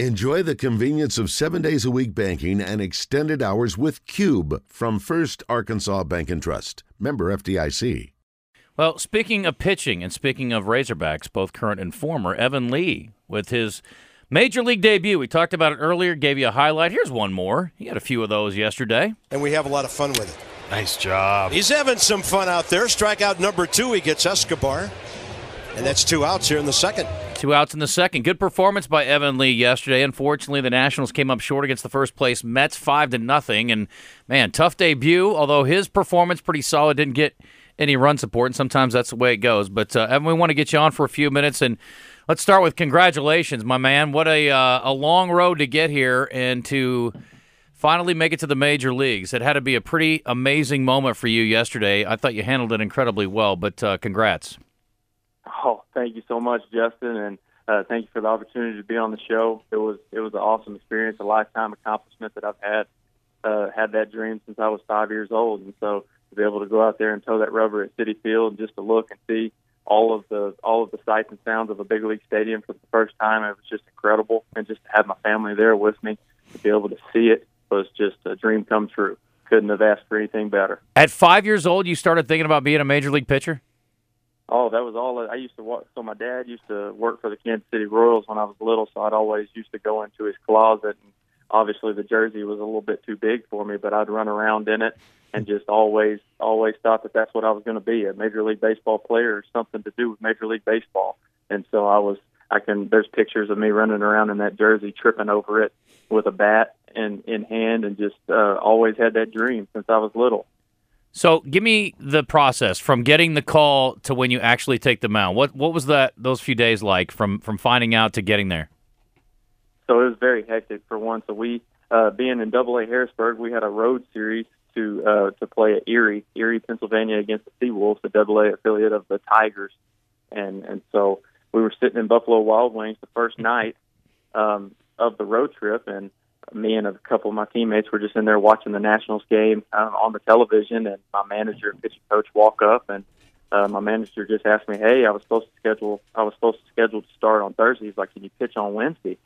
Enjoy the convenience of seven days a week banking and extended hours with Cube from First Arkansas Bank and Trust. Member FDIC. Well, speaking of pitching and speaking of Razorbacks, both current and former, Evan Lee with his major league debut. We talked about it earlier, gave you a highlight. Here's one more. He had a few of those yesterday. And we have a lot of fun with it. Nice job. He's having some fun out there. Strikeout number two, he gets Escobar. And that's two outs here in the second. Two outs in the second. Good performance by Evan Lee yesterday. Unfortunately, the Nationals came up short against the first place Mets, five to nothing. And man, tough debut. Although his performance pretty solid, didn't get any run support, and sometimes that's the way it goes. But uh, Evan, we want to get you on for a few minutes, and let's start with congratulations, my man. What a uh, a long road to get here, and to finally make it to the major leagues. It had to be a pretty amazing moment for you yesterday. I thought you handled it incredibly well, but uh, congrats. Oh, thank you so much, Justin, and uh, thank you for the opportunity to be on the show. It was it was an awesome experience, a lifetime accomplishment that I've had uh, had that dream since I was five years old, and so to be able to go out there and toe that rubber at Citi Field and just to look and see all of the all of the sights and sounds of a big league stadium for the first time, it was just incredible, and just to have my family there with me to be able to see it was just a dream come true. Couldn't have asked for anything better. At five years old, you started thinking about being a major league pitcher. Oh, that was all. I used to work. So my dad used to work for the Kansas City Royals when I was little, so I'd always used to go into his closet. And obviously, the jersey was a little bit too big for me, but I'd run around in it and just always, always thought that that's what I was going to be—a Major League Baseball player or something to do with Major League Baseball. And so I was. I can. There's pictures of me running around in that jersey, tripping over it with a bat in in hand, and just uh, always had that dream since I was little. So, give me the process from getting the call to when you actually take the mound. What what was that those few days like from from finding out to getting there? So it was very hectic for one. So we, uh, being in Double A Harrisburg, we had a road series to uh, to play at Erie, Erie, Pennsylvania, against the Seawolves, the Double A affiliate of the Tigers, and and so we were sitting in Buffalo Wild Wings the first night um, of the road trip, and me and a couple of my teammates were just in there watching the Nationals game uh, on the television, and my manager and pitching coach walk up, and uh, my manager just asked me, "Hey, I was supposed to schedule. I was supposed to schedule to start on Thursday. He's like, can you pitch on Wednesday?"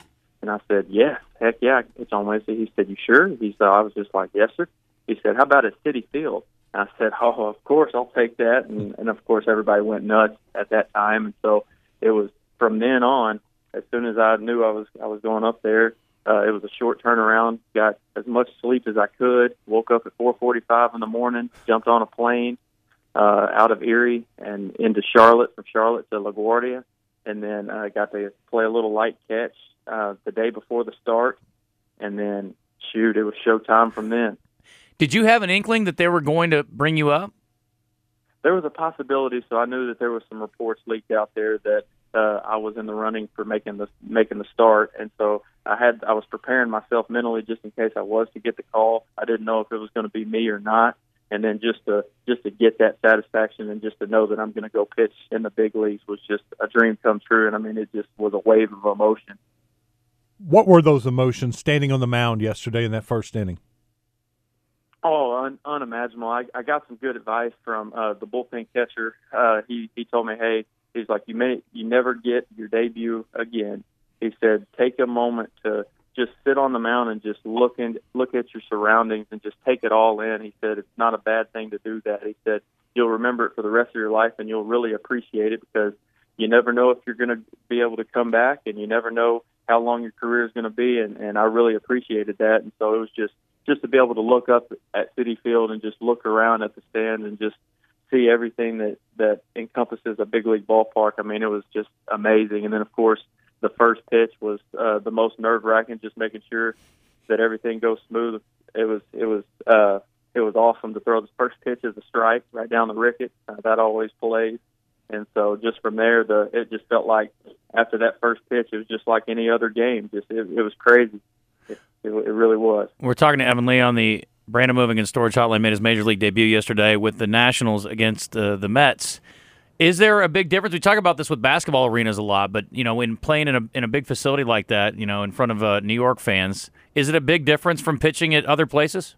And I said, "Yes, heck yeah, I can pitch on Wednesday." He said, "You sure?" He said, "I was just like, yes, sir." He said, "How about at Citi Field?" And I said, "Oh, of course, I'll take that." And, and of course, everybody went nuts at that time, and so it was from then on. As soon as I knew I was I was going up there, uh, it was a short turnaround. Got as much sleep as I could. Woke up at 4:45 in the morning. Jumped on a plane uh, out of Erie and into Charlotte. From Charlotte to LaGuardia, and then I uh, got to play a little light catch uh, the day before the start. And then shoot, it was showtime from then. Did you have an inkling that they were going to bring you up? There was a possibility, so I knew that there was some reports leaked out there that uh, I was in the running for making the making the start, and so I had I was preparing myself mentally just in case I was to get the call. I didn't know if it was going to be me or not, and then just to just to get that satisfaction and just to know that I'm going to go pitch in the big leagues was just a dream come true. And I mean, it just was a wave of emotion. What were those emotions standing on the mound yesterday in that first inning? Oh, un- unimaginable! I, I got some good advice from uh, the bullpen catcher. Uh, he he told me, "Hey, he's like you may you never get your debut again." He said, "Take a moment to just sit on the mound and just look and look at your surroundings and just take it all in." He said, "It's not a bad thing to do that." He said, "You'll remember it for the rest of your life, and you'll really appreciate it because you never know if you're going to be able to come back, and you never know how long your career is going to be." And and I really appreciated that, and so it was just just to be able to look up at Citi Field and just look around at the stand and just see everything that that encompasses a big league ballpark. I mean, it was just amazing. And then, of course, the first pitch was uh, the most nerve wracking, just making sure that everything goes smooth. It was it was uh, it was awesome to throw the first pitch as a strike right down the ricket. Uh, that always plays. And so just from there, the it just felt like after that first pitch, it was just like any other game. Just it, it was crazy. It, it really was. We're talking to Evan Lee on the Brandon Moving and Storage Hotline. Made his major league debut yesterday with the Nationals against uh, the Mets. Is there a big difference? We talk about this with basketball arenas a lot, but you know, when playing in a in a big facility like that, you know, in front of uh, New York fans, is it a big difference from pitching at other places?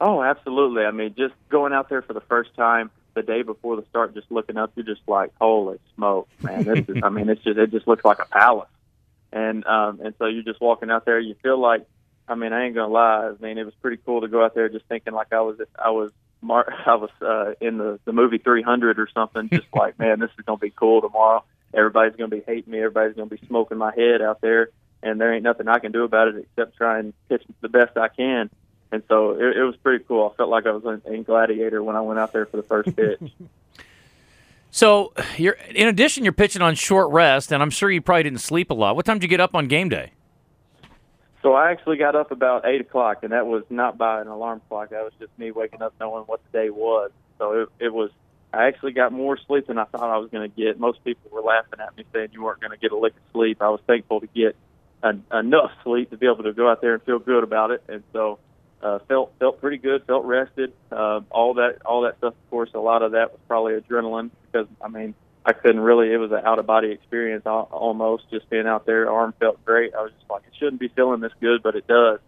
Oh, absolutely. I mean, just going out there for the first time the day before the start, just looking up, you're just like, holy smoke, man! This is. I mean, it's just it just looks like a palace and um, and so you're just walking out there. You feel like, I mean, I ain't gonna lie. I mean, it was pretty cool to go out there just thinking like I was I was Mar- I was uh, in the the movie 300 or something. Just like, man, this is gonna be cool tomorrow. Everybody's gonna be hating me. Everybody's gonna be smoking my head out there, and there ain't nothing I can do about it except try and pitch the best I can. And so it, it was pretty cool. I felt like I was in, in Gladiator when I went out there for the first pitch. So, you're in addition, you're pitching on short rest, and I'm sure you probably didn't sleep a lot. What time did you get up on game day? So I actually got up about eight o'clock, and that was not by an alarm clock. That was just me waking up knowing what the day was. So it, it was. I actually got more sleep than I thought I was going to get. Most people were laughing at me saying you weren't going to get a lick of sleep. I was thankful to get a, enough sleep to be able to go out there and feel good about it, and so uh, felt felt pretty good. Felt rested. Uh, all that all that stuff. Of course, a lot of that was probably adrenaline because I mean I couldn't really. It was an out of body experience almost just being out there. Arm felt great. I was just like, it shouldn't be feeling this good, but it does.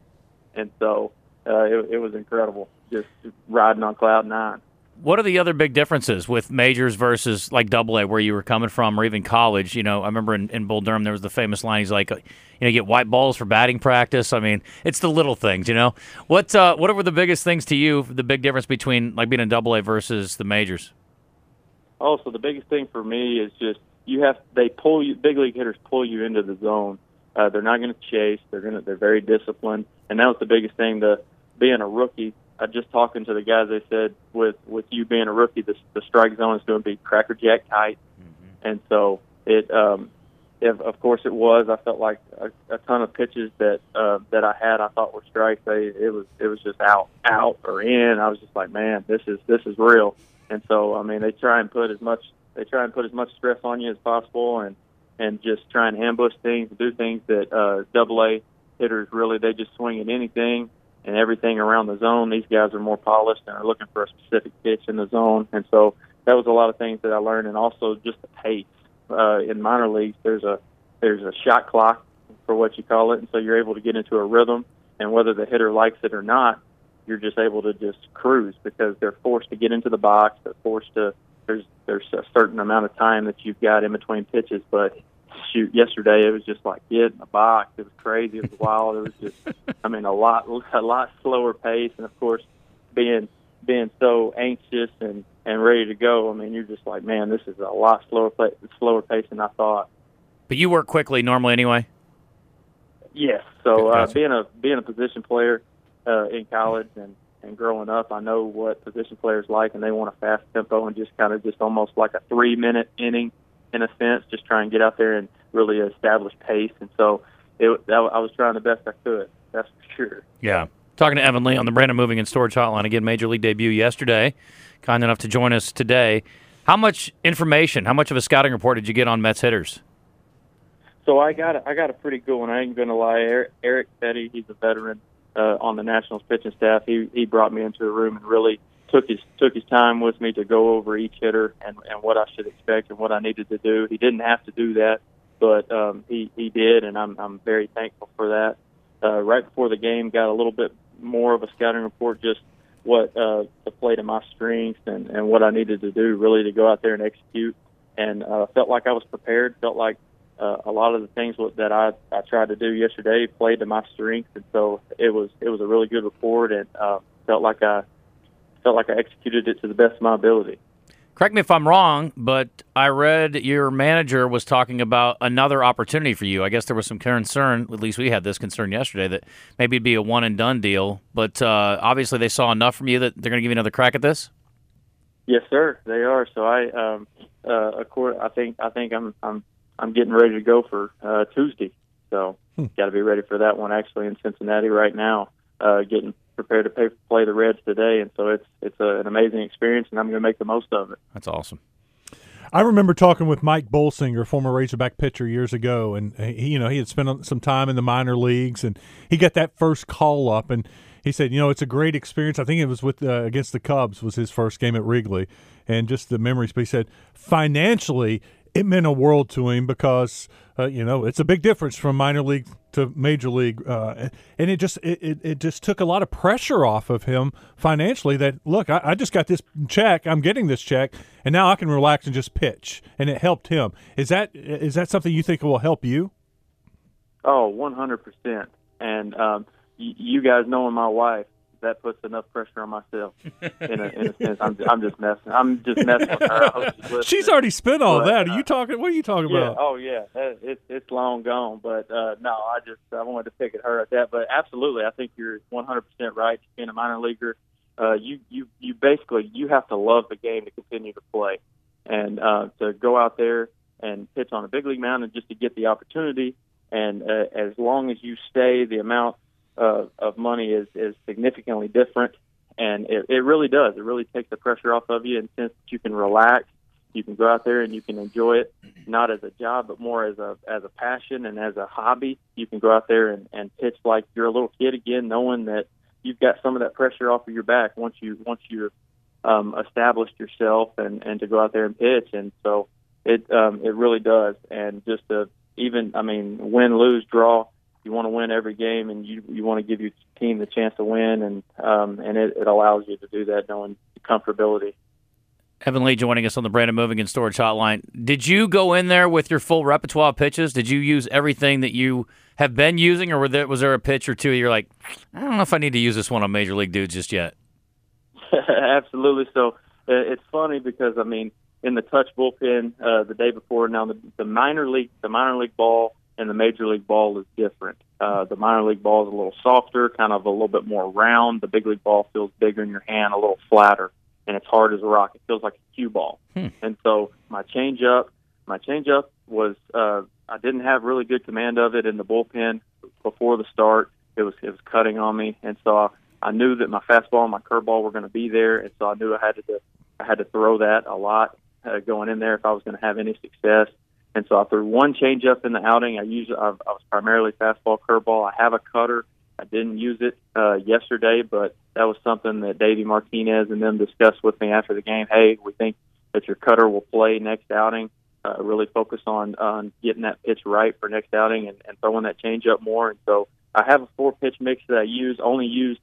And so uh, it, it was incredible, just riding on cloud nine. What are the other big differences with majors versus like Double A, where you were coming from, or even college? You know, I remember in, in Bull Durham there was the famous line. He's like, you know, you get white balls for batting practice. I mean, it's the little things, you know. What uh, what were the biggest things to you? The big difference between like being in Double A versus the majors? Also, the biggest thing for me is just you have they pull you. Big league hitters pull you into the zone. Uh, they're not going to chase. They're going to. They're very disciplined, and that was the biggest thing. The being a rookie, uh, just talking to the guys, they said with with you being a rookie, the the strike zone is going to be crackerjack tight, mm-hmm. and so it. um if, of course, it was. I felt like a, a ton of pitches that uh, that I had, I thought were strikes. They it was it was just out, out or in. I was just like, man, this is this is real. And so, I mean, they try and put as much they try and put as much stress on you as possible, and and just try and ambush things, do things that uh, Double A hitters really they just swing at anything and everything around the zone. These guys are more polished and are looking for a specific pitch in the zone, and so that was a lot of things that I learned, and also just the pace. Uh, in minor leagues, there's a there's a shot clock for what you call it, and so you're able to get into a rhythm, and whether the hitter likes it or not, you're just able to just cruise because they're forced to get into the box. They're forced to. There's there's a certain amount of time that you've got in between pitches, but shoot, yesterday it was just like get in the box. It was crazy. It was wild. It was just, I mean, a lot a lot slower pace, and of course, being being so anxious and and ready to go. I mean, you're just like, man, this is a lot slower play, slower pace than I thought. But you work quickly normally anyway. Yes. So uh, being a being a position player uh, in college and and growing up, I know what position players like, and they want a fast tempo and just kind of just almost like a three minute inning in a sense, just try and get out there and really establish pace. And so it, that, I was trying the best I could. That's for sure. Yeah. Talking to Evan Lee on the Brandon Moving and Storage Hotline again, Major League debut yesterday. Kind enough to join us today. How much information? How much of a scouting report did you get on Mets hitters? So I got a, I got a pretty good one. I ain't gonna lie. Eric, Erick Fedde, he's a veteran uh, on the Nationals pitching staff. He he brought me into a room and really took his took his time with me to go over each hitter and and what I should expect and what I needed to do. He didn't have to do that, but um, he he did, and I'm I'm very thankful for that. Uh, right before the game, got a little bit more of a scouting report, just what uh, the play to my strengths and and what I needed to do really to go out there and execute. And uh, felt like I was prepared. Felt like uh, a lot of the things that I, I tried to do yesterday played to my strengths, and so it was it was a really good report, and uh, felt like I felt like I executed it to the best of my ability. Correct me if I'm wrong, but I read your manager was talking about another opportunity for you. I guess there was some concern, at least we had this concern yesterday, that maybe it'd be a one and done deal. But uh, obviously, they saw enough from you that they're going to give you another crack at this. Yes, sir, they are. So I, um, uh, of course, I think I think I'm I'm I'm getting ready to go for uh, Tuesday. So hmm. got to be ready for that one. Actually, in Cincinnati right now, uh, getting prepared to pay, play the Reds today, and so it's it's a, an amazing experience, and I'm going to make the most of it. That's awesome. I remember talking with Mike Bolsinger, former Razorback pitcher, years ago, and he, you know, he had spent some time in the minor leagues, and he got that first call up, and he said, you know, it's a great experience. I think it was with uh, against the Cubs was his first game at Wrigley, and just the memories. But he said financially, it meant a world to him because uh, you know it's a big difference from minor league to major league, uh, and it just it, it, just took a lot of pressure off of him financially. That look, I, I, just got this check, I'm getting this check, and now I can relax and just pitch, and it helped him. Is that is that something you think will help you? Oh, 100%. And um, y- you guys knowing my wife, that puts enough pressure on myself. In a, in a sense, I'm, I'm just messing. I'm just messing with her. She's. She's already spent all But, that. Are uh, you talking? What are you talking Yeah. about? Oh yeah. It's it's long gone. But uh, no, I just I wanted to pick at her at that. But absolutely, I think you're 100 percent right. Being a minor leaguer, uh, you you you basically you have to love the game to continue to play, and uh, to go out there and pitch on a big league mound and just to get the opportunity. And uh, as long as you stay, the amount uh, of money is is significantly different. And it, it really does. It really takes the pressure off of you, and since you can relax, you can go out there and you can enjoy it not as a job but more as a as a passion and as a hobby you can go out there and, and pitch like you're a little kid again knowing that you've got some of that pressure off of your back once you once you're um, established yourself and and to go out there and pitch and so it um, it really does and just to even I mean win lose draw you want to win every game and you you want to give your team the chance to win and um, and it, it allows you to do that knowing comfortability Evan Lee joining us on the Brandon Moving and Storage Hotline. Did you go in there with your full repertoire of pitches? Did you use everything that you have been using, or were there, was there a pitch or two you're like, I don't know if I need to use this one on Major League dudes just yet? Absolutely. So uh, it's funny because I mean, in the touch bullpen uh, the day before, now the, the minor league, the minor league ball and the major league ball is different. Uh, the minor league ball is a little softer, kind of a little bit more round. The big league ball feels bigger in your hand, a little flatter, and it's hard as a rock. It feels like a cue ball. Hmm. And so my changeup, my changeup was uh, I didn't have really good command of it in the bullpen before the start. It was it was cutting on me, and so I, I knew that my fastball and my curveball were going to be there, and so I knew I had to I had to throw that a lot uh, going in there if I was going to have any success. And so I threw one changeup in the outing. I used I, I was primarily fastball, curveball. I have a cutter. I didn't use it uh, yesterday, but that was something that Davey Martinez and them discussed with me after the game. Hey, we think that your cutter will play next outing. Uh, really focus on on getting that pitch right for next outing and, and throwing that changeup more. And so I have a four pitch mix that I use. Only used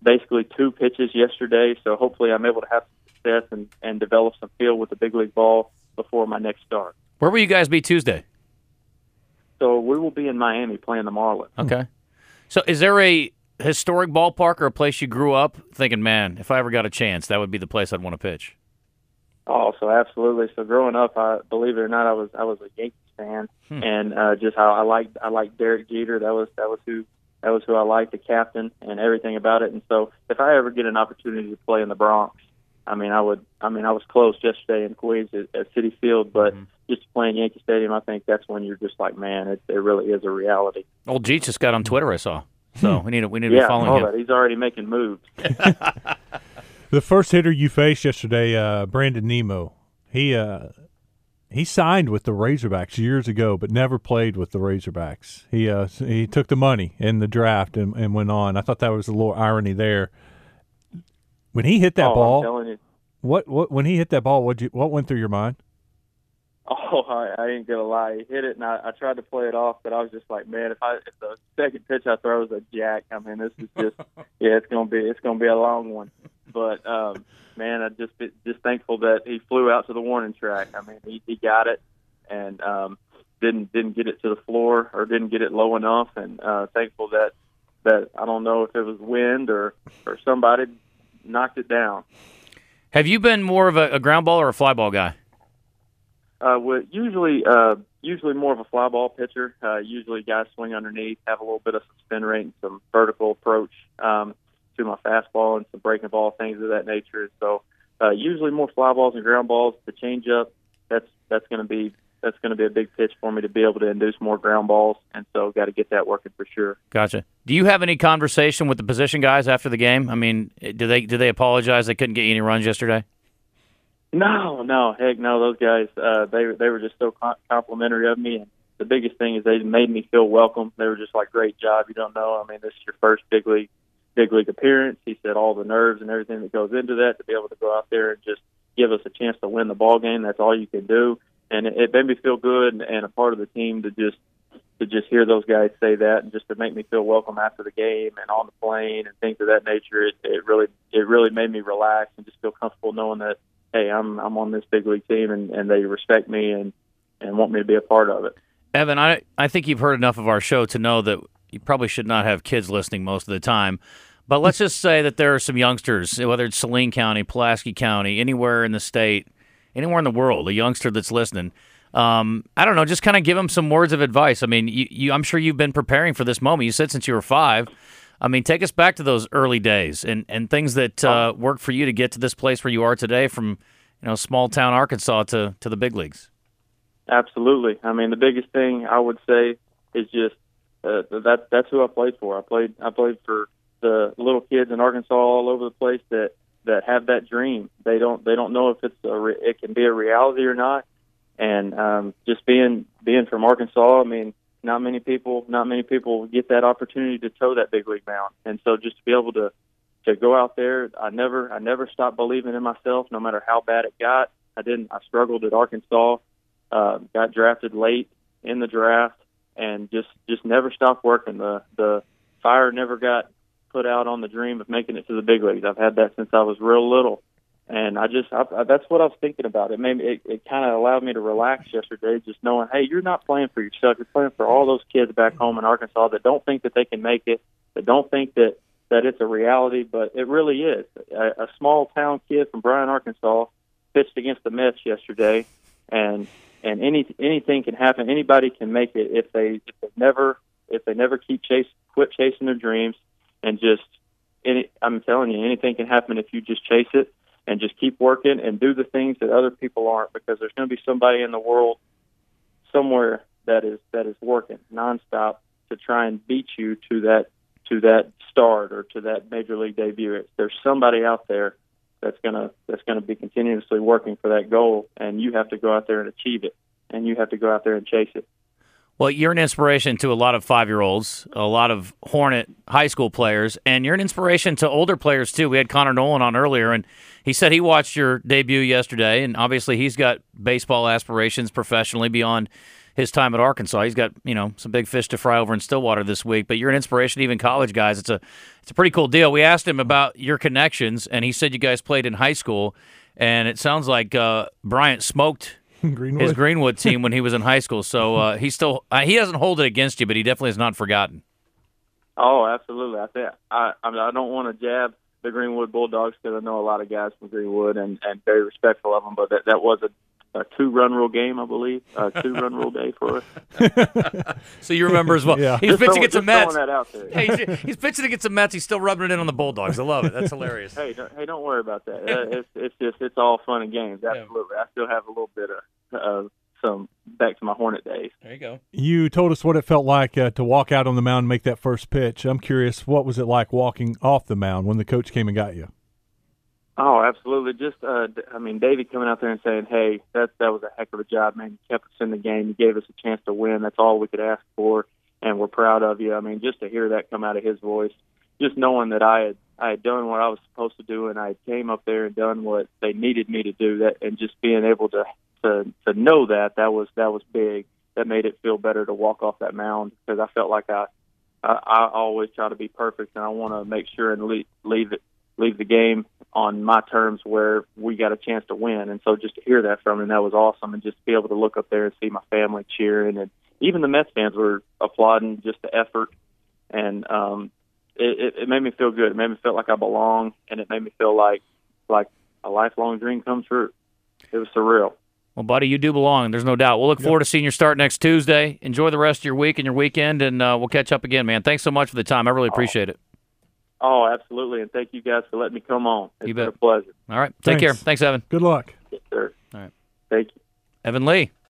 basically two pitches yesterday, so hopefully I'm able to have success and, and develop some feel with the big league ball before my next start. Where will you guys be Tuesday? So we will be in Miami playing the Marlins. Okay. So is there a historic ballpark or a place you grew up thinking, man, if I ever got a chance, that would be the place I'd want to pitch? Oh, so absolutely. So growing up, I believe it or not, I was I was a Yankees fan, and uh, just how I liked I liked Derek Jeter. That was that was who that was who I liked, the captain, and everything about it. And so, if I ever get an opportunity to play in the Bronx, I mean, I would. I mean, I was close yesterday in Queens at, at Citi Field, but just playing Yankee Stadium, I think that's when you're just like, man, it, it really is a reality. Old Jeet just got on Twitter, I saw. So we need to, we need to yeah, be following him. that. He's already making moves. The first hitter you faced yesterday, uh, Brandon Nimmo. He uh, he signed with the Razorbacks years ago, but never played with the Razorbacks. He uh, he took the money in the draft and, and went on. I thought that was a little irony there. When he hit that oh, ball, telling you. what what when he hit that ball, what you what went through your mind? Oh, I, I ain't gonna lie. He hit it, and I, I tried to play it off, but I was just like, man, if I if the second pitch I throw is a jack, I mean, this is just yeah, it's gonna be it's gonna be a long one. But um, man, I just be- just thankful that he flew out to the warning track. I mean, he, he got it, and um, didn't didn't get it to the floor or didn't get it low enough, and uh, thankful that that I don't know if it was wind or or somebody knocked it down. Have you been more of a, a ground ball or a fly ball guy? Uh, with usually, uh, usually more of a fly ball pitcher. Uh, usually, guys swing underneath, have a little bit of some spin rate and some vertical approach um, to my fastball and some breaking ball things of that nature. So, uh, usually more fly balls and ground balls. The changeup, that's that's going to be that's going to be a big pitch for me to be able to induce more ground balls, and so got to get that working for sure. Gotcha. Do you have any conversation with the position guys after the game? I mean, do they do they apologize they couldn't get you any runs yesterday? No, no, heck no. Those guys, uh, they they were just so com- complimentary of me, and the biggest thing is they made me feel welcome. They were just like, "Great job." You don't know. I mean, this is your first big league big league appearance. He said all the nerves and everything that goes into that to be able to go out there and just give us a chance to win the ball game. That's all you can do, and it, made me feel good and, and a part of the team to just to just hear those guys say that and just to make me feel welcome after the game and on the plane and things of that nature. It, it really it really made me relax and just feel comfortable knowing that hey, I'm I'm on this big league team and, and they respect me and and want me to be a part of it. Evan, I I think you've heard enough of our show to know that you probably should not have kids listening most of the time. But let's just say that there are some youngsters, whether it's Saline County, Pulaski County, anywhere in the state, anywhere in the world, a youngster that's listening. Um, I don't know, just kind of give them some words of advice. I mean, you, you, I'm sure you've been preparing for this moment. You said since you were five. I mean, take us back to those early days and, and things that uh, worked for you to get to this place where you are today, from you know small town Arkansas to to the big leagues. Absolutely. I mean, the biggest thing I would say is just uh, that that's who I played for. I played I played for the little kids in Arkansas all over the place that that have that dream. They don't they don't know if it's a re- it can be a reality or not. And um, just being being from Arkansas, I mean, not many people not many people get that opportunity to toe that big league mound. And so just to be able to to go out there, I never I never stopped believing in myself, no matter how bad it got. I didn't. I struggled at Arkansas. Uh, got drafted late in the draft, and just just never stopped working. The the fire never got put out on the dream of making it to the big leagues. I've had that since I was real little, and I just I, I, that's what I was thinking about. It made me, it, it kind of allowed me to relax yesterday, just knowing, hey, you're not playing for yourself. You're playing for all those kids back home in Arkansas that don't think that they can make it, that don't think that that it's a reality, but it really is. A, a small town kid from Bryant, Arkansas, pitched against the Mets yesterday, and and any anything can happen. Anybody can make it if they if they never if they never keep chase quit chasing their dreams and just any I'm telling you anything can happen if you just chase it and just keep working and do the things that other people aren't because there's going to be somebody in the world somewhere that is that is working nonstop to try and beat you to that to that start or to that major league debut. It's, there's somebody out there that's gonna that's gonna be continuously working for that goal, and you have to go out there and achieve it, and you have to go out there and chase it. Well, you're an inspiration to a lot of five year olds, a lot of Hornet high school players, and you're an inspiration to older players too. We had Connor Noland on earlier, and he said he watched your debut yesterday, and obviously he's got baseball aspirations professionally beyond his time at Arkansas. He's got you know some big fish to fry over in Stillwater this week. But you're an inspiration to even college guys. It's a it's a pretty cool deal. We asked him about your connections, and he said you guys played in high school, and it sounds like uh, Bryant smoked. Greenwood. His Greenwood team when he was in high school, so uh, he still uh, he doesn't hold it against you, but he definitely has not forgotten. Oh, absolutely. I think I I, mean, I don't want to jab the Greenwood Bulldogs because I know a lot of guys from Greenwood and and very respectful of them, but that that was a a two run rule game, I believe. A two run rule day for us. so you remember as well. Yeah. He's Just pitching against the Mets. that out there. Hey, he's, he's pitching against the Mets. He's still rubbing it in on the Bulldogs. I love it. That's hilarious. Hey, don't, hey, don't worry about that. Uh, it's it's just it's all fun and games. Absolutely. I still have a little bit of uh, some back to my Hornet days. There you go. You told us what it felt like uh, to walk out on the mound and make that first pitch. I'm curious, what was it like walking off the mound when the coach came and got you? Oh, absolutely. Just, uh, I mean, Davey coming out there and saying, "Hey, that that was a heck of a job, man. You kept us in the game. You gave us a chance to win. That's all we could ask for, and we're proud of you." I mean, just to hear that come out of his voice, just knowing that I had I had done what I was supposed to do, and I came up there and done what they needed me to do. That and just being able to to to know that that was that was big. That made it feel better to walk off that mound because I felt like I I, I always try to be perfect, and I want to make sure and leave, leave it leave the game on my terms where we got a chance to win. And so just to hear that from him, that was awesome. And just to be able to look up there and see my family cheering, and even the Mets fans were applauding just the effort. And um, it, it, it made me feel good. It made me feel like I belong, and it made me feel like like a lifelong dream come true. It was surreal. Well, buddy, you do belong. There's no doubt. We'll look forward to seeing your start next Tuesday. Enjoy the rest of your week and your weekend, and uh, we'll catch up again, man. Thanks so much for the time. I really appreciate it. Oh, absolutely. And thank you guys for letting me come on. It's You been bet. a pleasure. All right. Take care. Thanks. Thanks, Evan. Good luck. Yes, sir. All right. Thank you. Evan Lee.